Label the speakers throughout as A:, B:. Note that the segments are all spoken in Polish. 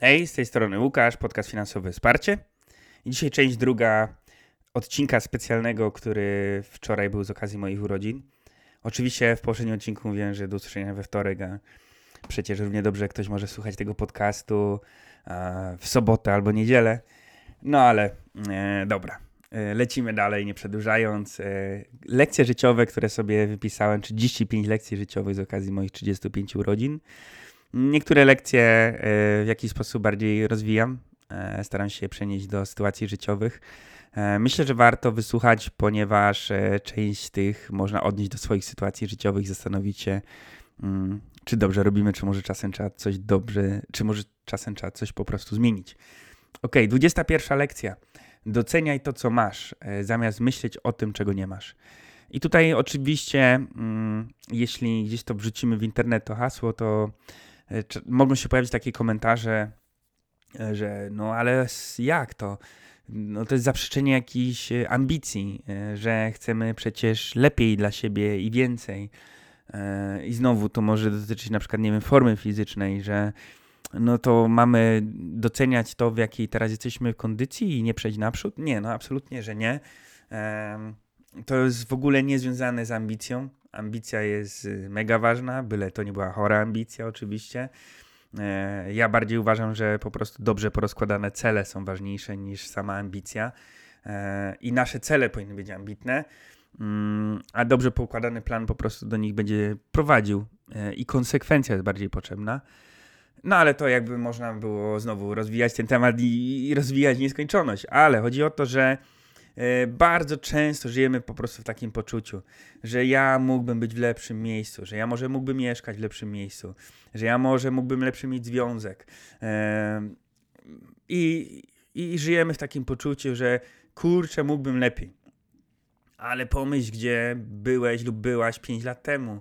A: Hej, z tej strony Łukasz, podcast finansowy Wsparcie. I dzisiaj część druga odcinka specjalnego, który wczoraj był z okazji moich urodzin. Oczywiście w poprzednim odcinku mówiłem, że do usłyszenia we wtorek, a przecież równie dobrze ktoś może słuchać tego podcastu w sobotę albo niedzielę. No ale e, dobra, e, lecimy dalej, nie przedłużając. E, lekcje życiowe, które sobie wypisałem, 35 lekcji życiowych z okazji moich 35 urodzin. Niektóre lekcje e, w jakiś sposób bardziej rozwijam. E, staram się przenieść do sytuacji życiowych. E, myślę, że warto wysłuchać, ponieważ część tych można odnieść do swoich sytuacji życiowych i zastanowić się, mm, czy dobrze robimy, czy może czasem trzeba coś dobrze, czy może czasem trzeba coś po prostu zmienić. Ok, 21 lekcja. Doceniaj to, co masz, zamiast myśleć o tym, czego nie masz. I tutaj oczywiście, mm, jeśli gdzieś to wrzucimy w internet, to hasło, to mogą się pojawić takie komentarze, e, że no ale jak to? No to jest zaprzeczenie jakiejś e, ambicji, że chcemy przecież lepiej dla siebie i więcej. I znowu to może dotyczyć na przykład, nie wiem, formy fizycznej, że no to mamy doceniać to, w jakiej teraz jesteśmy w kondycji i nie przejść naprzód? Nie, no absolutnie, że nie. To jest w ogóle niezwiązane z ambicją ambicja jest y, mega ważna, byle to nie była chora ambicja oczywiście. E, ja bardziej uważam, że po prostu dobrze porozkładane cele są ważniejsze niż sama ambicja e, i nasze cele powinny być ambitne, mm, a dobrze poukładany plan po prostu do nich będzie prowadził e, i konsekwencja jest bardziej potrzebna. No ale to jakby można było znowu rozwijać ten temat i, rozwijać nieskończoność, ale chodzi o to, że bardzo często żyjemy po prostu w takim poczuciu, że ja mógłbym być w lepszym miejscu, że ja może mógłbym mieszkać w lepszym miejscu, że ja może mógłbym lepszy mieć związek. E, I, i żyjemy w takim poczuciu, że kurczę, mógłbym lepiej. Ale pomyśl, gdzie byłeś lub byłaś 5 lat temu.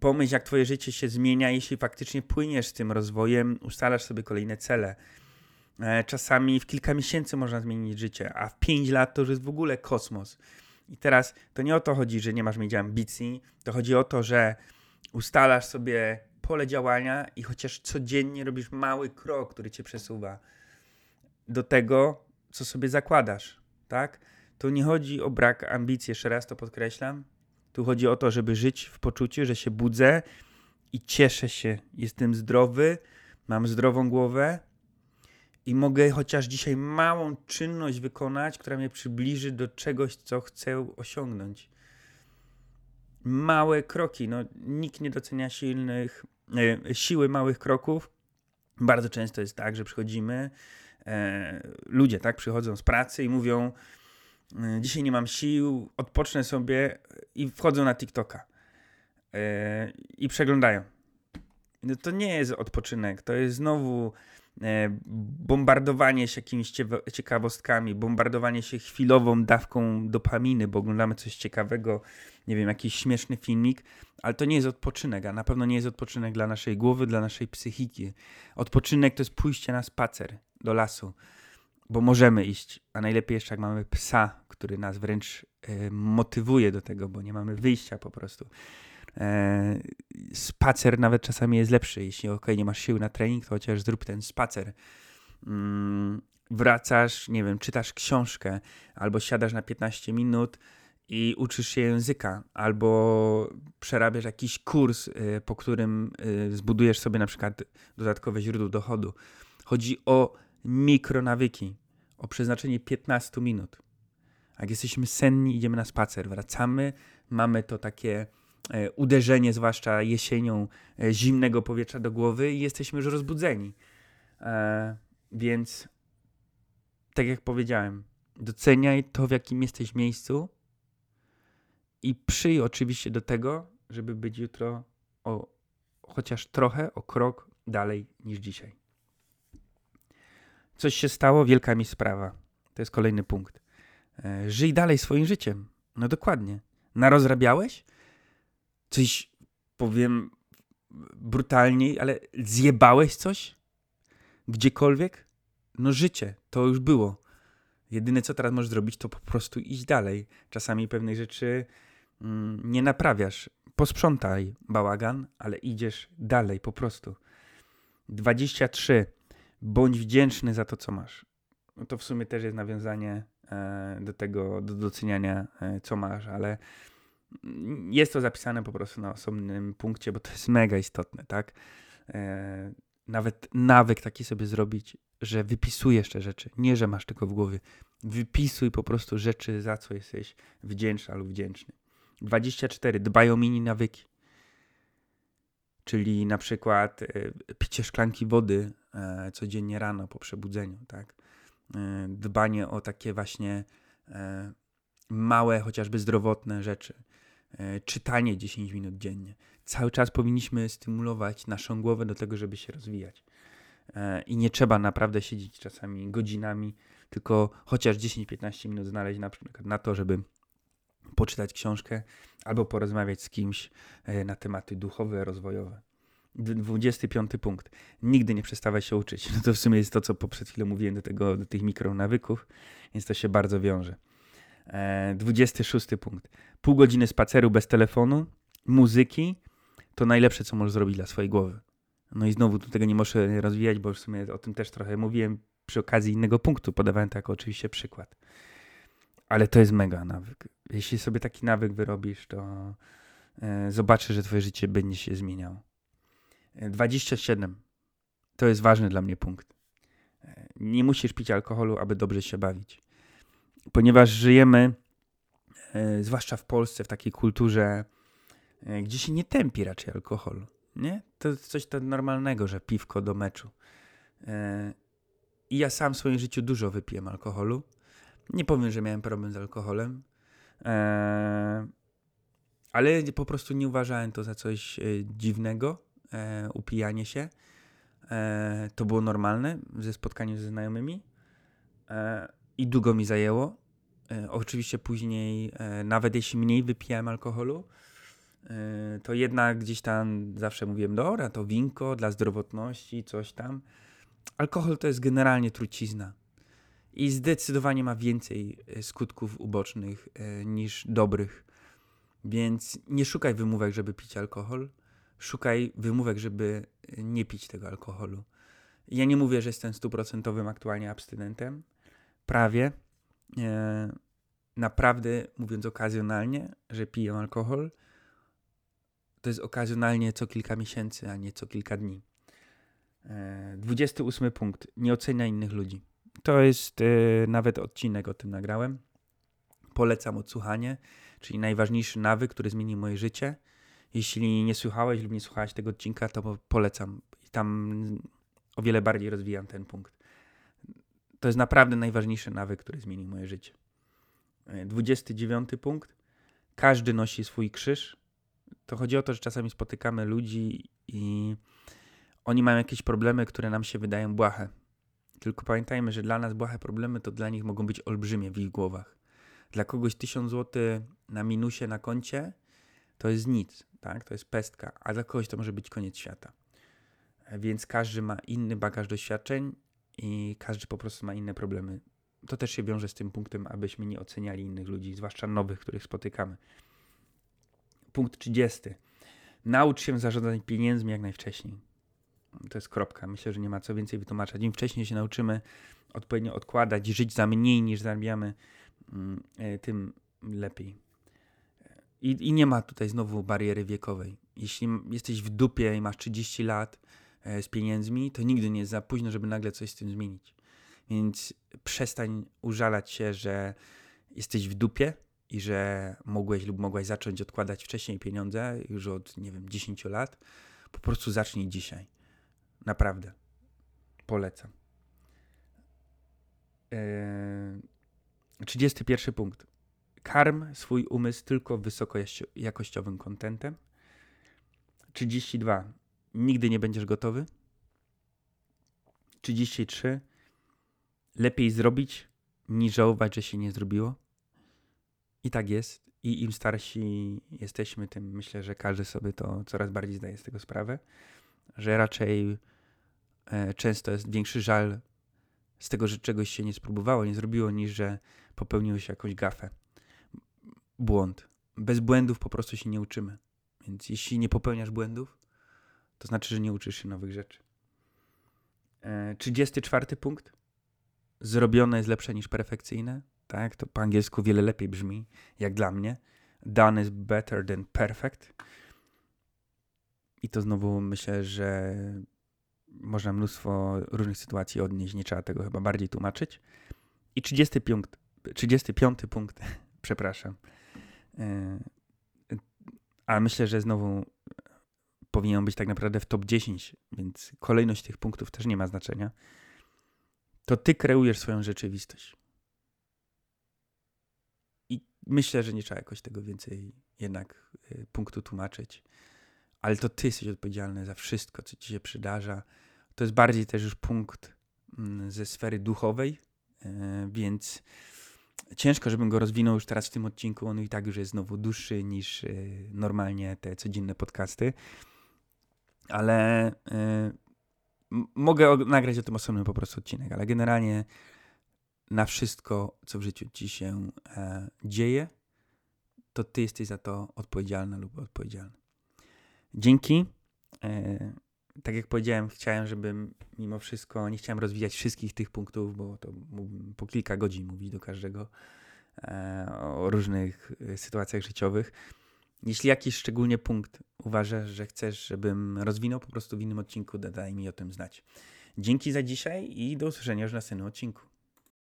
A: Pomyśl, jak twoje życie się zmienia, jeśli faktycznie płyniesz z tym rozwojem, ustalasz sobie kolejne cele. E, czasami w kilka miesięcy można zmienić życie, a w pięć lat to już jest w ogóle kosmos. I teraz to nie o to chodzi, że nie masz mieć ambicji, to chodzi o to, że ustalasz sobie pole działania i chociaż codziennie robisz mały krok, który cię przesuwa do tego, co sobie zakładasz, tak? Tu nie chodzi o brak ambicji, jeszcze raz to podkreślam. Tu chodzi o to, żeby żyć w poczuciu, że się budzę i cieszę się, jestem zdrowy, mam zdrową głowę, i mogę chociaż dzisiaj małą czynność wykonać, która mnie przybliży do czegoś, co chcę osiągnąć. Małe kroki. No, nikt nie docenia silnych, e, siły małych kroków. Bardzo często jest tak, że przychodzimy, e, ludzie tak przychodzą z pracy i mówią: e, Dzisiaj nie mam sił, odpocznę sobie i wchodzą na TikToka e, i przeglądają. No, to nie jest odpoczynek, to jest znowu bombardowanie się jakimiś ciekawostkami, bombardowanie się chwilową dawką dopaminy, bo oglądamy coś ciekawego, nie wiem, jakiś śmieszny filmik, ale to nie jest odpoczynek, a na pewno nie jest odpoczynek dla naszej głowy, dla naszej psychiki. Odpoczynek to jest pójście na spacer do lasu, bo możemy iść, a najlepiej jeszcze jak mamy psa, który nas wręcz y, motywuje do tego, bo nie mamy wyjścia po prostu. E, spacer nawet czasami jest lepszy. Jeśli ok, nie masz siły na trening, to chociaż zrób ten spacer. Mm, wracasz, nie wiem, czytasz książkę, albo siadasz na 15 minut i uczysz się języka, albo przerabiasz jakiś kurs, y, po którym y, zbudujesz sobie na przykład dodatkowe źródło dochodu. Chodzi o mikronawyki, o przeznaczenie 15 minut. Jak jesteśmy senni, idziemy na spacer, wracamy, mamy to takie uderzenie, zwłaszcza jesienią, e, zimnego powietrza do głowy i jesteśmy już rozbudzeni. E, więc, tak jak powiedziałem, doceniaj to, w jakim jesteś miejscu i przyj oczywiście do tego, żeby być jutro o chociaż trochę, o krok dalej niż dzisiaj. Coś się stało, wielka mi sprawa. To jest kolejny punkt. Żyj dalej swoim życiem. No dokładnie. Narozrabiałeś? Coś, powiem brutalniej, ale zjebałeś coś? Gdziekolwiek? No życie, to już było. Jedyne, co teraz możesz zrobić, to po prostu iść dalej. Czasami pewnych rzeczy mm, nie naprawiasz. Posprzątaj bałagan, ale idziesz dalej po prostu. 23. Bądź wdzięczny za to, co masz. No to w sumie też jest nawiązanie e, do tego, do doceniania, e, co masz, ale jest to zapisane po prostu na osobnym punkcie, bo to jest mega istotne, tak? E, nawet nawyk taki sobie zrobić, że wypisujesz te rzeczy. Nie, że masz tylko w głowie. Wypisuj po prostu rzeczy, za co jesteś wdzięczny lub wdzięczny. 24. Dbaj o mini nawyki. Czyli na przykład y, picie szklanki wody y, codziennie rano po przebudzeniu, tak? Dbanie o takie właśnie małe, chociażby zdrowotne rzeczy. Czytanie 10 minut dziennie. Cały czas powinniśmy stymulować naszą głowę do tego, żeby się rozwijać. I nie trzeba naprawdę siedzieć czasami godzinami, tylko chociaż 10-15 minut znaleźć na przykład na to, żeby poczytać książkę albo porozmawiać z kimś e, na tematy duchowe, rozwojowe. 25 punkt. Nigdy nie przestawaj się uczyć. No to w sumie jest to, co przed chwilą mówiłem do, tego, do tych mikronawyków, więc to się bardzo wiąże. 26 e, punkt. Pół godziny spaceru bez telefonu, muzyki to najlepsze, co możesz zrobić dla swojej głowy. No i znowu tu tego nie muszę rozwijać, bo w sumie o tym też trochę mówiłem przy okazji innego punktu. Podawałem to jako oczywiście przykład. Ale to jest mega nawyk. Jeśli sobie taki nawyk wyrobisz, to e, zobaczysz, że twoje życie będzie się zmieniało. 27. E, to jest ważny dla mnie punkt. Nie musisz pić alkoholu, aby dobrze się bawić. Ponieważ żyjemy, zwłaszcza w Polsce, w takiej kulturze, gdzie się nie tępi raczej alkoholu. Nie? To jest coś tak normalnego, że piwko do meczu. I ja sam w swoim życiu dużo wypiłem alkoholu. Nie powiem, że miałem problem z alkoholem, e, ale po prostu nie uważałem to za coś e, dziwnego, e, upijanie się. E, to było normalne ze spotkaniem ze znajomymi e, i długo mi zajęło. E, oczywiście później, nawet jeśli mniej wypijałem alkoholu, to jednak gdzieś tam zawsze mówiłem, dobra, to winko dla zdrowotności, coś tam. Alkohol to jest generalnie trucizna i zdecydowanie ma więcej e, skutków ubocznych e, niż dobrych. Więc nie szukaj wymówek, żeby pić alkohol. Szukaj wymówek, żeby e, nie pić tego alkoholu. Ja nie mówię, że jestem stuprocentowym aktualnie abstynentem. Prawie. E, naprawdę, mówiąc okazjonalnie, że piję alkohol, to jest okazjonalnie co kilka miesięcy, a nie co kilka dni. E, 28 punkt. Nie ocenia innych ludzi. To jest yy, nawet odcinek o tym nagrałem. Polecam odsłuchanie, czyli najważniejszy nawyk, który zmienił moje życie. Jeśli nie słuchałeś lub nie słuchałeś tego odcinka, to polecam. I tam o wiele bardziej rozwijam ten punkt. To jest naprawdę najważniejszy nawyk, który zmienił moje życie. 29 y, punkt. Każdy nosi swój krzyż. To chodzi o to, że czasami spotykamy ludzi i oni mają jakieś problemy, które nam się wydają błahe. Tylko pamiętajmy, że dla nas błahe problemy to dla nich mogą być olbrzymie w ich głowach. Dla kogoś 1000 zł na minusie na koncie to jest nic, tak? To jest pestka, a dla kogoś to może być koniec świata. Więc każdy ma inny bagaż doświadczeń i każdy po prostu ma inne problemy. To też się wiąże z tym punktem, abyśmy nie oceniali innych ludzi, zwłaszcza nowych, których spotykamy. Punkt 30. Naucz się zarządzać pieniędzmi jak najwcześniej. To jest kropka. Myślę, że nie ma co więcej wytłumaczyć. Im wcześniej się nauczymy odpowiednio odkładać, żyć za mniej niż zarabiamy, mm, e, tym lepiej. I, I, nie ma tutaj znowu bariery wiekowej. Jeśli jesteś w dupie i masz 30 lat z pieniędzmi, to nigdy nie jest za późno, żeby nagle coś z tym zmienić. Więc przestań użalać się, że jesteś w dupie i że mogłeś lub mogłaś zacząć odkładać wcześniej pieniądze, już od, nie wiem, 10 lat. Po prostu zacznij dzisiaj. Naprawdę. Polecam. Eee, 31 punkt. Karm swój umysł tylko wysokojakościowym kontentem. 32. Nigdy nie będziesz gotowy. 33. Lepiej zrobić niż żałować, że się nie zrobiło. I tak jest. I im starsi jesteśmy, tym myślę, że każdy sobie to coraz bardziej zdaje z tego sprawę, że raczej E, często jest większy żal z tego, że czegoś się nie spróbowało, nie zrobiło, niż że popełniło się jakąś gafę. Błąd. Bez błędów po prostu się nie uczymy. Więc jeśli nie popełniasz błędów, to znaczy, że nie uczysz się nowych rzeczy. E, 34 punkt. Zrobione jest lepsze niż perfekcyjne. Tak, to po angielsku wiele lepiej brzmi, jak dla mnie. Done is better than perfect. I to znowu myślę, że można mnóstwo różnych sytuacji odnieść, nie trzeba tego chyba bardziej tłumaczyć. I 30 punkt, 35 punkt, przepraszam. E, a myślę, że znowu powinien być tak naprawdę w top 10, więc kolejność tych punktów też nie ma znaczenia. To ty kreujesz swoją rzeczywistość. I myślę, że nie trzeba jakoś tego więcej jednak y, punktu tłumaczyć. Ale to ty jesteś odpowiedzialny za wszystko, co ci się przydarza. To jest bardziej też już punkt mm, ze sfery duchowej, y, więc ciężko, żebym go rozwinął już teraz w tym odcinku. On i tak już jest znowu dłuższy niż y, normalnie te codzienne podcasty. Ale mogę nagrać o tym osobny po prostu odcinek, ale generalnie na wszystko, co w życiu ci się e, dzieje, to ty jesteś za to odpowiedzialna lub odpowiedzialny. Dzięki. E, tak jak powiedziałem, chciałem, żebym mimo wszystko, nie chciałem rozwijać wszystkich tych punktów, bo to po kilka godzin mówić do każdego e, o różnych e, sytuacjach życiowych. Jeśli jakiś szczególnie punkt uważasz, że chcesz, żebym rozwinął po prostu w innym odcinku, daj mi o tym znać. Dzięki za dzisiaj i do usłyszenia już na następnym odcinku.